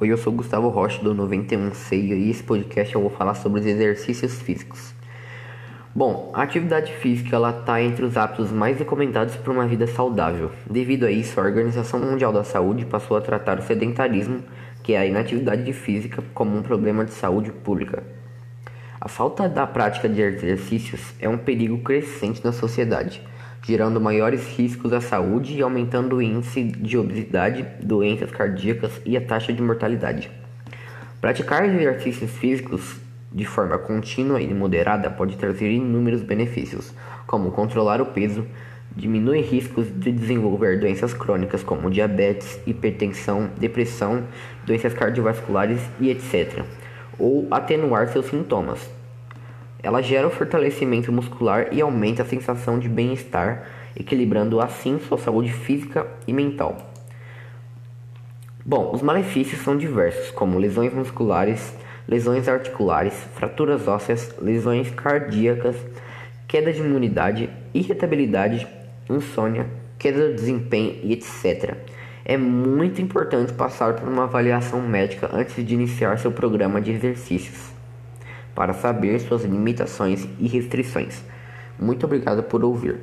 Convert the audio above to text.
Oi, eu sou Gustavo Rocha do 91C e esse podcast eu vou falar sobre os exercícios físicos. Bom, a atividade física ela está entre os hábitos mais recomendados para uma vida saudável. Devido a isso, a Organização Mundial da Saúde passou a tratar o sedentarismo, que é a inatividade física, como um problema de saúde pública. A falta da prática de exercícios é um perigo crescente na sociedade gerando maiores riscos à saúde e aumentando o índice de obesidade, doenças cardíacas e a taxa de mortalidade. Praticar exercícios físicos de forma contínua e moderada pode trazer inúmeros benefícios, como controlar o peso, diminuir riscos de desenvolver doenças crônicas como diabetes, hipertensão, depressão, doenças cardiovasculares e etc., ou atenuar seus sintomas. Ela gera o fortalecimento muscular e aumenta a sensação de bem-estar, equilibrando assim sua saúde física e mental. Bom, os malefícios são diversos, como lesões musculares, lesões articulares, fraturas ósseas, lesões cardíacas, queda de imunidade, irritabilidade, insônia, queda de desempenho e etc. É muito importante passar por uma avaliação médica antes de iniciar seu programa de exercícios para saber suas limitações e restrições. Muito obrigado por ouvir.